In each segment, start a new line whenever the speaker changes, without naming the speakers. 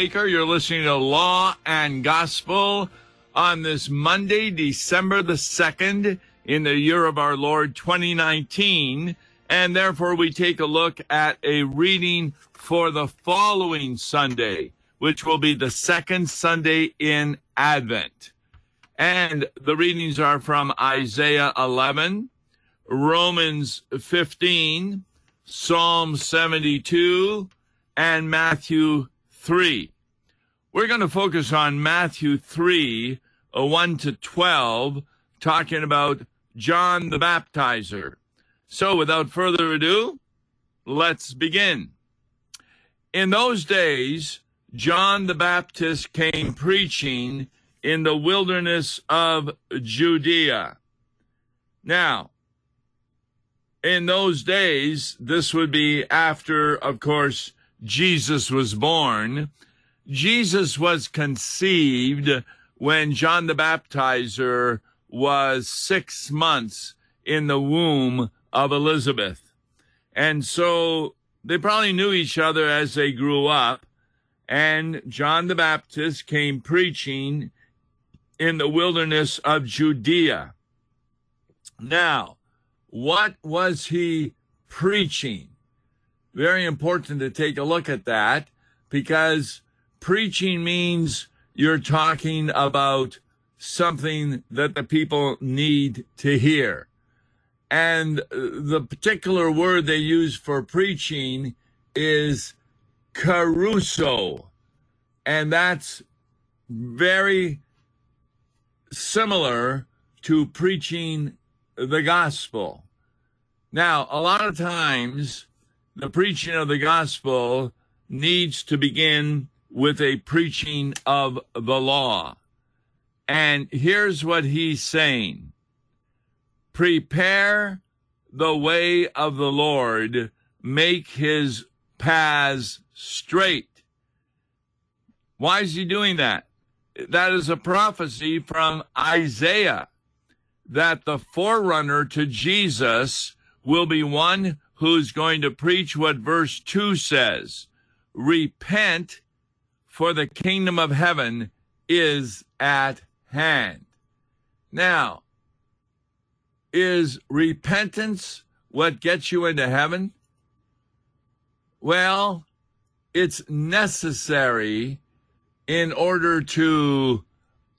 Baker. You're listening to Law and Gospel on this Monday, December the 2nd, in the year of our Lord 2019. And therefore, we take a look at a reading for the following Sunday, which will be the second Sunday in Advent. And the readings are from Isaiah 11, Romans 15, Psalm 72, and Matthew 3. We're going to focus on Matthew 3, uh, 1 to 12, talking about John the Baptizer. So without further ado, let's begin. In those days, John the Baptist came preaching in the wilderness of Judea. Now, in those days, this would be after, of course, Jesus was born. Jesus was conceived when John the Baptizer was six months in the womb of Elizabeth. And so they probably knew each other as they grew up. And John the Baptist came preaching in the wilderness of Judea. Now, what was he preaching? Very important to take a look at that because preaching means you're talking about something that the people need to hear. And the particular word they use for preaching is kerusso. And that's very similar to preaching the gospel. Now, a lot of times the preaching of the gospel needs to begin with a preaching of the law. And here's what he's saying Prepare the way of the Lord, make his paths straight. Why is he doing that? That is a prophecy from Isaiah that the forerunner to Jesus will be one who's going to preach what verse 2 says Repent, for the kingdom of heaven is at hand. Now, is repentance what gets you into heaven? Well, it's necessary in order to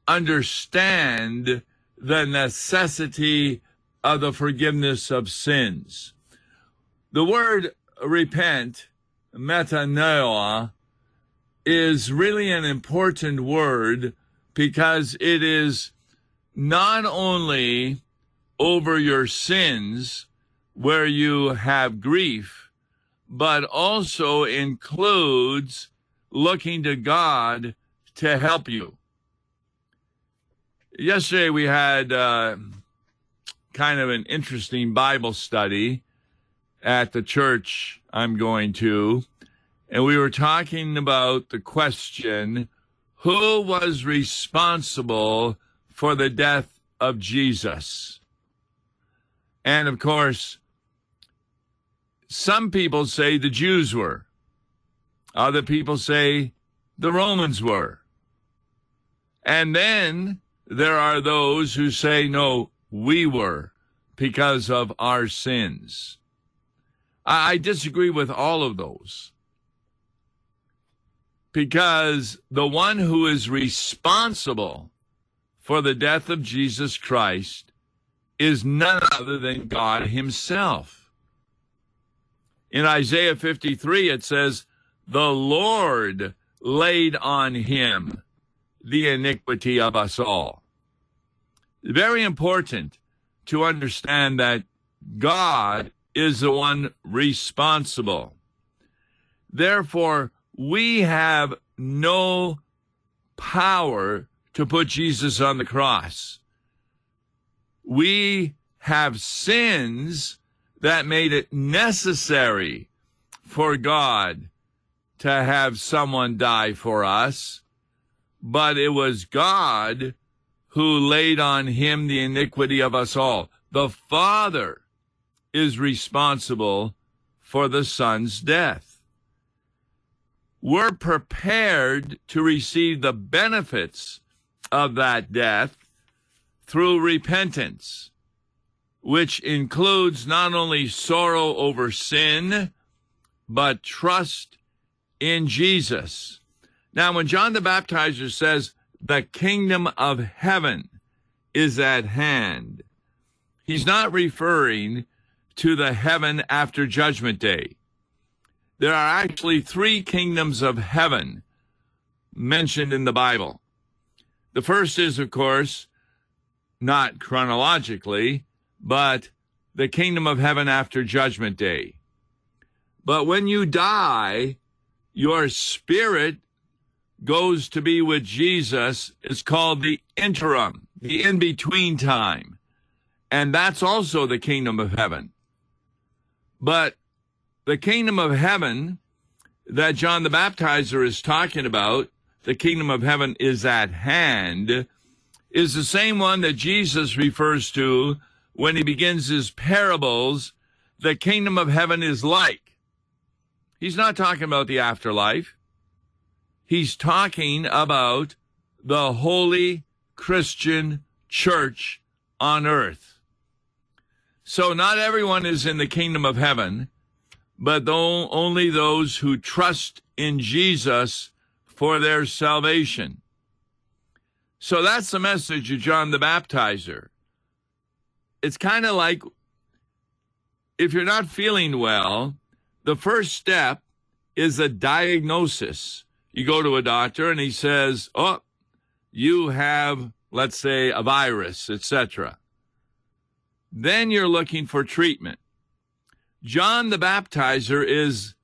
understand the necessity of the forgiveness of sins. The word repent, metanoia, is really an important word because it is not only over your sins where you have grief, but also includes looking to God to help you. Yesterday we had uh, kind of an interesting Bible study at the church I'm going to, and we were talking about the question who was responsible for the death of Jesus? And of course, some people say the Jews were. Other people say the Romans were. And then there are those who say, no, we were because of our sins. I disagree with all of those. Because the one who is responsible for the death of Jesus Christ is none other than God Himself. In Isaiah 53, it says, The Lord laid on Him the iniquity of us all. Very important to understand that God is the one responsible. Therefore, we have no power to put Jesus on the cross. We have sins that made it necessary for God to have someone die for us, but it was God who laid on him the iniquity of us all. The Father is responsible for the son's death. we're prepared to receive the benefits of that death through repentance, which includes not only sorrow over sin, but trust in Jesus. Now, when John the Baptizer says, the kingdom of heaven is at hand, he's not referring to the heaven after judgment day. There are actually three kingdoms of heaven mentioned in the Bible. The first is, of course, not chronologically, but the kingdom of heaven after judgment day. But when you die, your spirit goes to be with Jesus. It's called the interim, the in between time. And that's also the kingdom of heaven. But the kingdom of heaven that John the Baptizer is talking about, the kingdom of heaven is at hand, is the same one that Jesus refers to when he begins his parables. The kingdom of heaven is like. He's not talking about the afterlife. He's talking about the holy Christian church on earth. So not everyone is in the kingdom of heaven, but only those who trust in Jesus for their salvation. So that's the message of John the Baptizer. It's kind of like if you're not feeling well, the first step is a diagnosis. You go to a doctor and he says, "Oh, you have, let's say, a virus, etc." Then you're looking for treatment. John the Baptizer is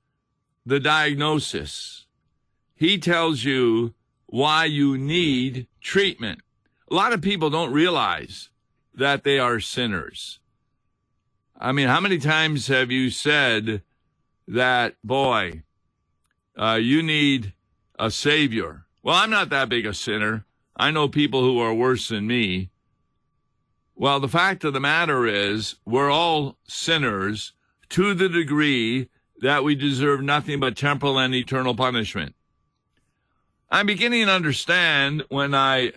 the diagnosis. He tells you why you need treatment. A lot of people don't realize that they are sinners. I mean, how many times have you said that, boy, uh, you need a savior? Well, I'm not that big a sinner. I know people who are worse than me. Well, the fact of the matter is, we're all sinners to the degree that we deserve nothing but temporal and eternal punishment. I'm beginning to understand when I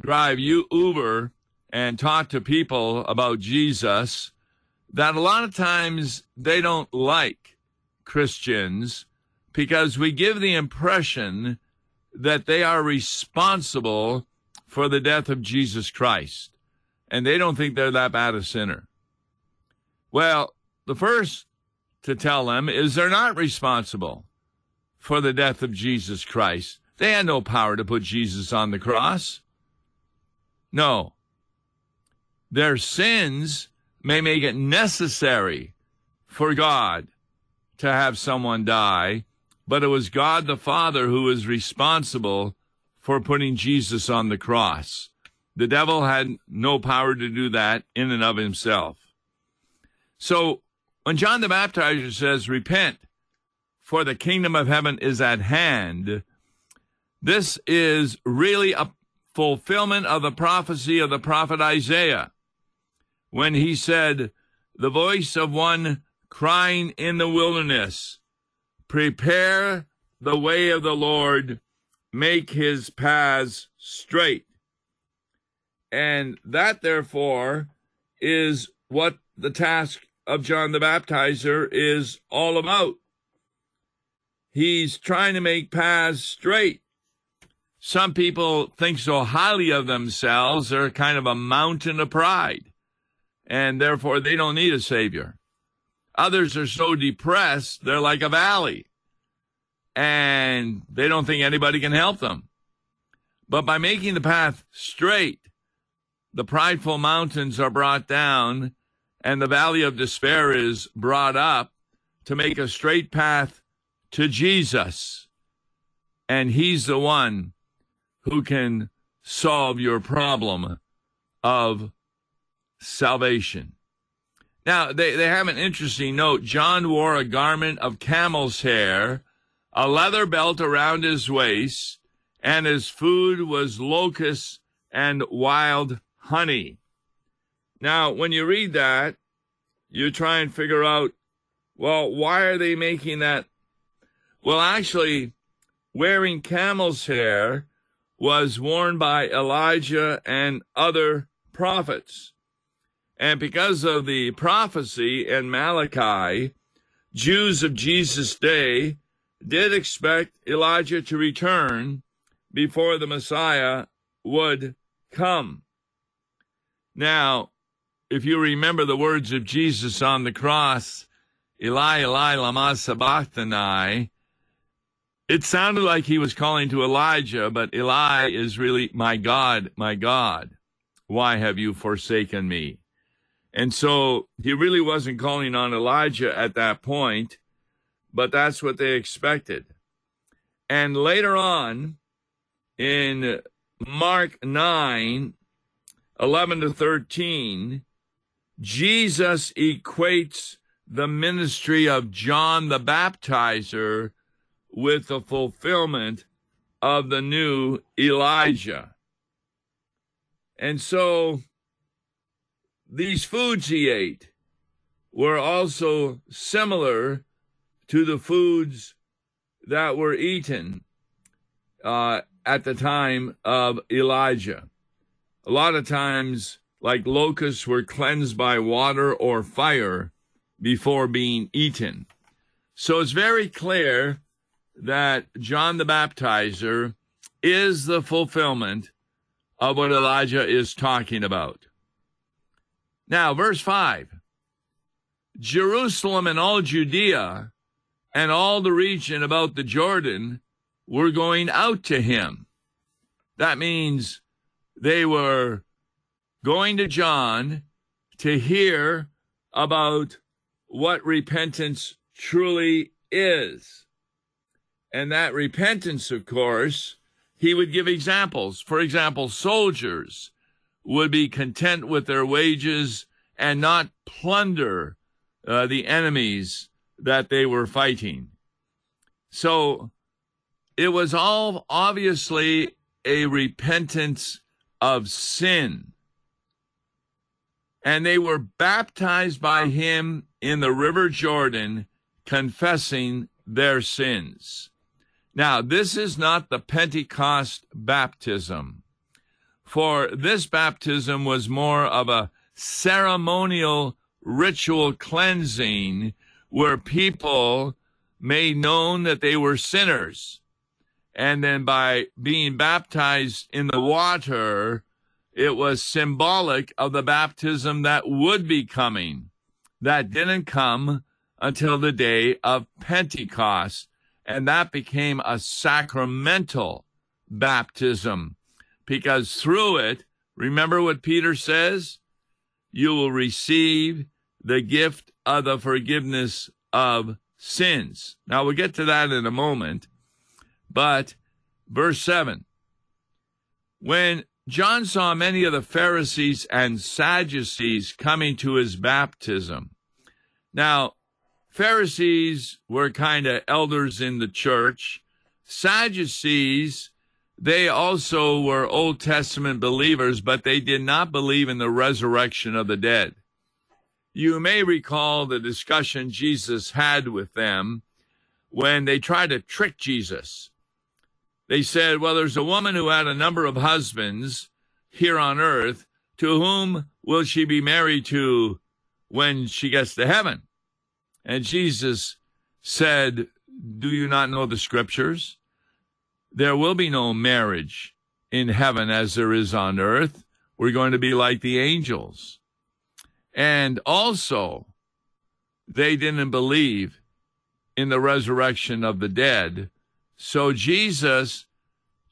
drive Uber and talk to people about Jesus that a lot of times they don't like Christians because we give the impression that they are responsible for the death of Jesus Christ and they don't think they're that bad a sinner. Well, the first to tell them is they're not responsible for the death of Jesus Christ. They had no power to put Jesus on the cross. No. Their sins may make it necessary for God to have someone die, but it was God the Father who was responsible for putting Jesus on the cross. The devil had no power to do that in and of himself. So when John the Baptizer says, Repent, for the kingdom of heaven is at hand, this is really a fulfillment of the prophecy of the prophet Isaiah when he said, The voice of one crying in the wilderness, Prepare the way of the Lord, make his paths straight. And that, therefore, is what the task of John the Baptizer is all about. He's trying to make paths straight. Some people think so highly of themselves, they're kind of a mountain of pride, and therefore they don't need a Savior. Others are so depressed, they're like a valley, and they don't think anybody can help them. But by making the path straight, the prideful mountains are brought down and the valley of despair is brought up to make a straight path to Jesus. And he's the one who can solve your problem of salvation. Now, they, they have an interesting note. John wore a garment of camel's hair, a leather belt around his waist, and his food was locusts and wild honey. Now, when you read that, you try and figure out, well, why are they making that? Well, actually, wearing camel's hair was worn by Elijah and other prophets. And because of the prophecy in Malachi, Jews of Jesus' day did expect Elijah to return before the Messiah would come. Now, if you remember the words of Jesus on the cross, Eli, Eli, lama sabachthani, it sounded like he was calling to Elijah, but Eli is really, my God, my God, why have you forsaken me? And so he really wasn't calling on Elijah at that point, but that's what they expected. And later on in Mark 9, 11 to 13, Jesus equates the ministry of John the Baptizer with the fulfillment of the new Elijah. And so these foods he ate were also similar to the foods that were eaten uh, at the time of Elijah. A lot of times, like locusts were cleansed by water or fire before being eaten. So it's very clear that John the Baptizer is the fulfillment of what Elijah is talking about. Now, verse 5 Jerusalem and all Judea and all the region about the Jordan were going out to him. That means they were going to John to hear about what repentance truly is. And that repentance, of course, he would give examples. For example, soldiers would be content with their wages and not plunder uh, the enemies that they were fighting. So it was all obviously a repentance of sin. And they were baptized by him in the river Jordan, confessing their sins. Now, this is not the Pentecost baptism for this baptism was more of a ceremonial ritual cleansing where people made known that they were sinners. And then by being baptized in the water, it was symbolic of the baptism that would be coming. That didn't come until the day of Pentecost. And that became a sacramental baptism because through it, remember what Peter says? You will receive the gift of the forgiveness of sins. Now we'll get to that in a moment. But verse 7 When John saw many of the Pharisees and Sadducees coming to his baptism. Now, Pharisees were kind of elders in the church. Sadducees they also were Old Testament believers, but they did not believe in the resurrection of the dead. You may recall the discussion Jesus had with them when they tried to trick Jesus. They said, Well, there's a woman who had a number of husbands here on earth. To whom will she be married to when she gets to heaven? And Jesus said, Do you not know the scriptures? there will be no marriage in heaven as there is on earth. We're going to be like the angels. And also, they didn't believe in the resurrection of the dead. So Jesus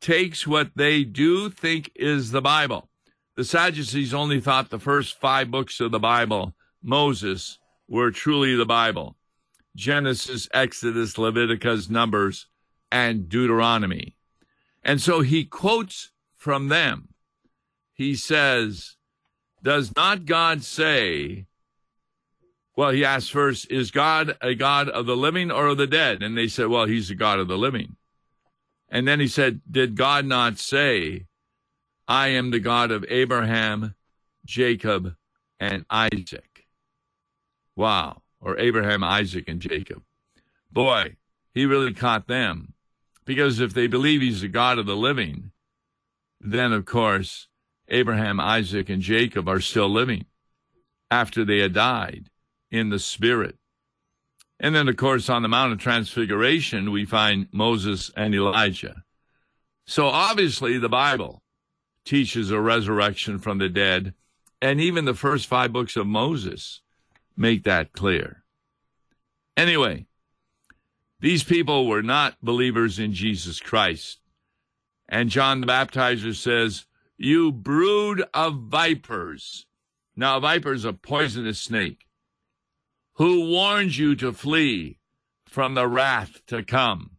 takes what they do think is the Bible. The Sadducees only thought the first five books of the Bible, Moses, were truly the Bible Genesis, Exodus, Leviticus, Numbers, and Deuteronomy. And so he quotes from them. He says, Does not God say, well, he asked first, Is God a God of the living or of the dead? And they said, Well, he's the God of the living. And then he said, Did God not say, I am the God of Abraham, Jacob, and Isaac? Wow. Or Abraham, Isaac, and Jacob. Boy, he really caught them. Because if they believe he's the God of the living, then of course Abraham, Isaac, and Jacob are still living after they had died in the spirit. And then, of course, on the Mount of Transfiguration, we find Moses and Elijah. So obviously, the Bible teaches a resurrection from the dead, and even the first five books of Moses make that clear. Anyway, these people were not believers in Jesus Christ. And John the Baptizer says, You brood of vipers. Now, a viper is a poisonous snake who warns you to flee from the wrath to come.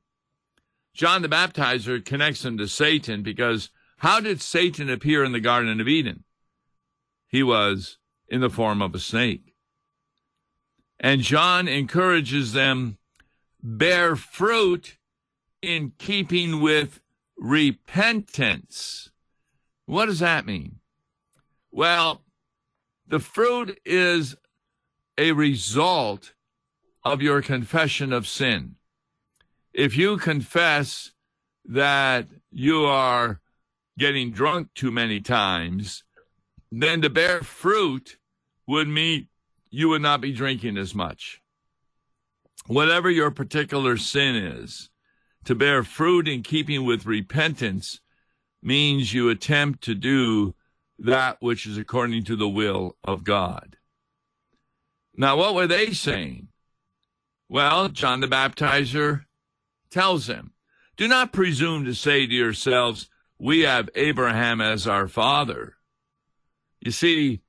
John the Baptizer connects them to Satan because how did Satan appear in the Garden of Eden? He was in the form of a snake. And John encourages them bear fruit in keeping with repentance. What does that mean? Well, the fruit is a result of your confession of sin. If you confess that you are getting drunk too many times, then to bear fruit would mean you would not be drinking as much. Whatever your particular sin is, to bear fruit in keeping with repentance means you attempt to do that which is according to the will of God. Now, what were they saying? Well, John the Baptizer tells them, Do not presume to say to yourselves, We have Abraham as our father. You see,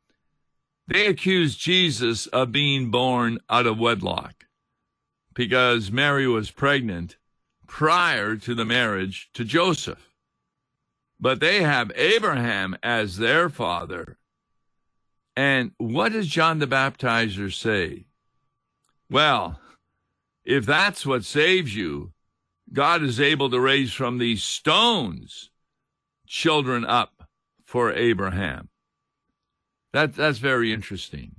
they accused Jesus of being born out of wedlock because Mary was pregnant prior to the marriage to Joseph. But they have Abraham as their father. And what does John the Baptizer say? Well, if that's what saves you, God is able to raise from these stones children up for Abraham. That, that's very interesting.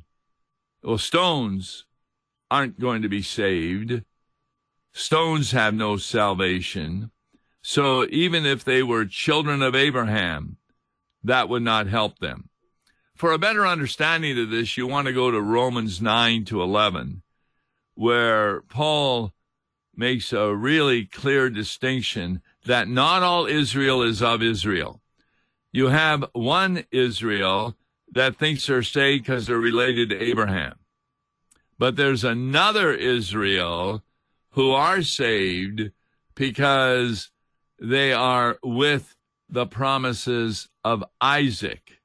Well, stones aren't going to be saved. Stones have no salvation. So even if they were children of Abraham, that would not help them. For a better understanding of this, you want to go to Romans 9 to 11, where Paul makes a really clear distinction that not all Israel is of Israel. You have one Israel that thinks they're saved because they're related to Abraham. But there's another Israel who are saved because they are with the promises of Isaac,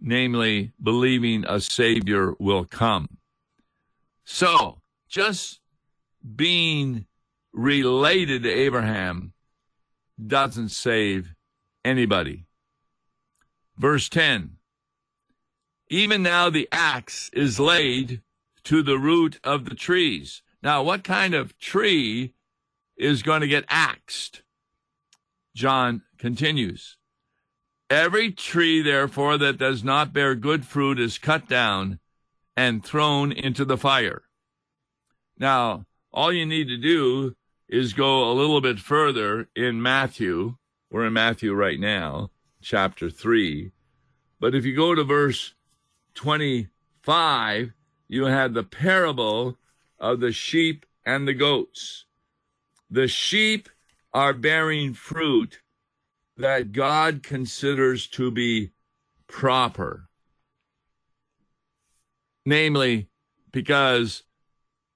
namely believing a Savior will come. So, just being related to Abraham doesn't save anybody. Verse 10 Even now the axe is laid to the root of the trees. Now, what kind of tree is going to get axed? John continues Every tree, therefore, that does not bear good fruit is cut down and thrown into the fire. Now, all you need to do is go a little bit further in Matthew. We're in Matthew right now, chapter 3. But if you go to verse 25, you have the parable of the sheep and the goats. The sheep are bearing fruit that God considers to be proper. Namely, because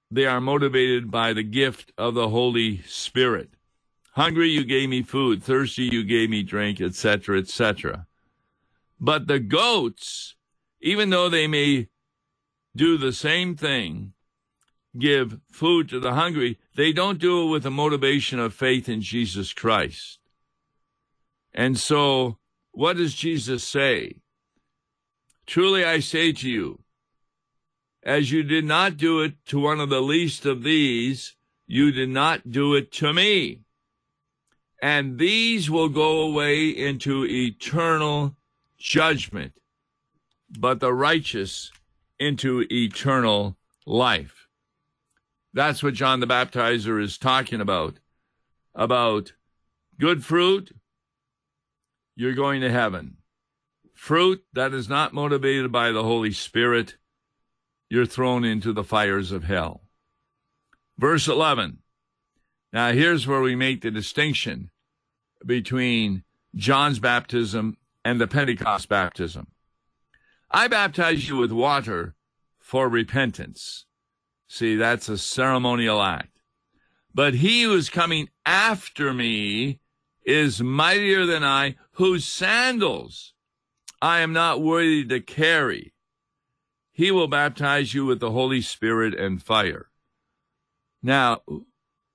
they are motivated by the gift of the Holy Spirit. Hungry, you gave me food. Thirsty, you gave me drink, etc., etc. But the goats, even though they may do the same thing, give food to the hungry, they don't do it with the motivation of faith in Jesus Christ. And so, what does Jesus say? Truly I say to you, as you did not do it to one of the least of these, you did not do it to me. And these will go away into eternal judgment, but the righteous into eternal life. That's what John the Baptizer is talking about about good fruit, you're going to heaven. Fruit that is not motivated by the Holy Spirit, you're thrown into the fires of hell. Verse 11. Now, here's where we make the distinction between John's baptism and the Pentecost baptism. I baptize you with water for repentance. See, that's a ceremonial act. But he who is coming after me is mightier than I, whose sandals I am not worthy to carry. He will baptize you with the Holy Spirit and fire. Now,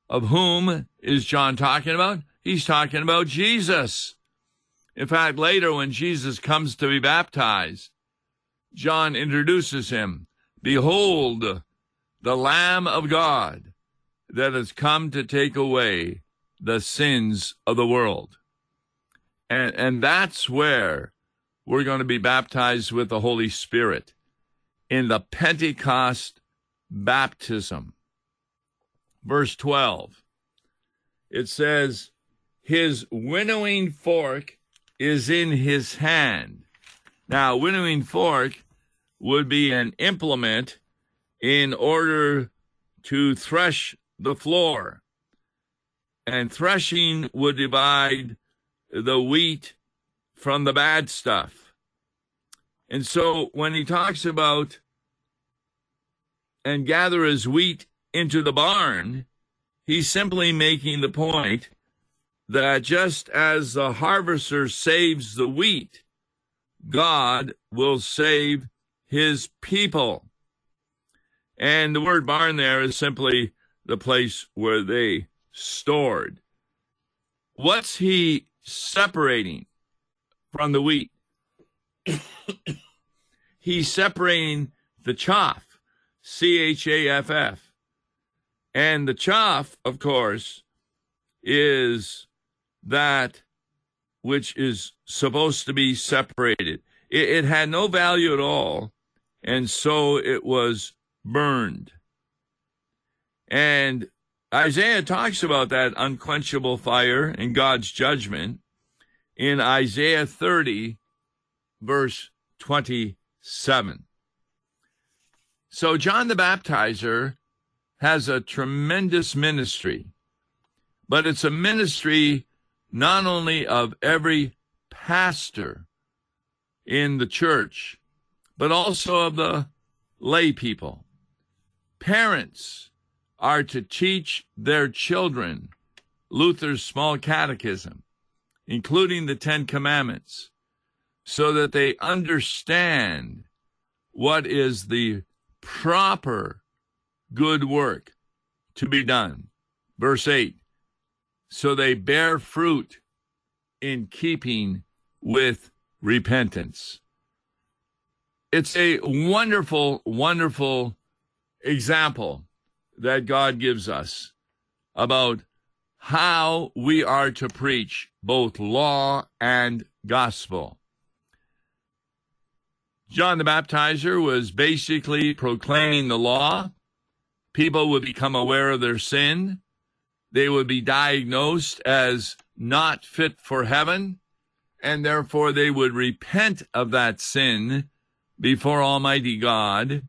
of whom is John talking about? He's talking about Jesus. In fact, later when Jesus comes to be baptized, John introduces him. Behold, the Lamb of God that has come to take away the sins of the world. And, and that's where we're going to be baptized with the Holy Spirit in the Pentecost baptism. Verse 12, it says, His winnowing fork is in his hand. Now, winnowing fork would be an implement in order to thresh the floor. And threshing would divide the wheat from the bad stuff. And so when he talks about and gather his wheat into the barn, he's simply making the point that just as the harvester saves the wheat, God will save his people. And the word barn there is simply the place where they stored. What's he separating from the wheat? He's separating the chaff, C H A F F. And the chaff, of course, is that which is supposed to be separated. It, it had no value at all, and so it was burned. And Isaiah talks about that unquenchable fire and God's judgment in Isaiah 30, verse 27. So John the Baptizer has a tremendous ministry, but it's a ministry not only of every pastor in the church, but also of the lay people. Parents are to teach their children Luther's small catechism, including the Ten Commandments, so that they understand what is the proper good work to be done. Verse 8 so they bear fruit in keeping with repentance. It's a wonderful, wonderful example that God gives us about how we are to preach both law and gospel. John the Baptizer was basically proclaiming the law. People would become aware of their sin. They would be diagnosed as not fit for heaven, and therefore they would repent of that sin before Almighty God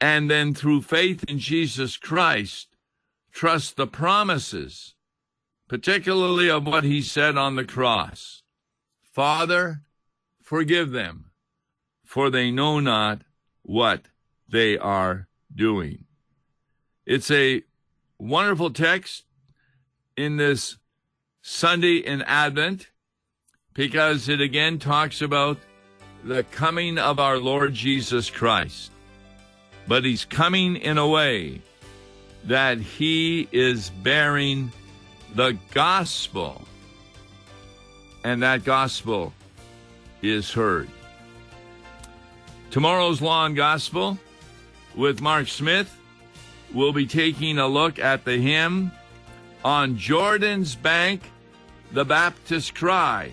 and then through faith in Jesus Christ, trust the promises, particularly of what he said on the cross. Father, forgive them, for they know not what they are doing. It's a wonderful text in this Sunday in Advent because it again talks about the coming of our Lord Jesus Christ but he's coming in a way that he is bearing the gospel, and that gospel is heard. Tomorrow's Law and Gospel with Mark Smith We'll be taking a look at the hymn on Jordan's Bank, the Baptist Cry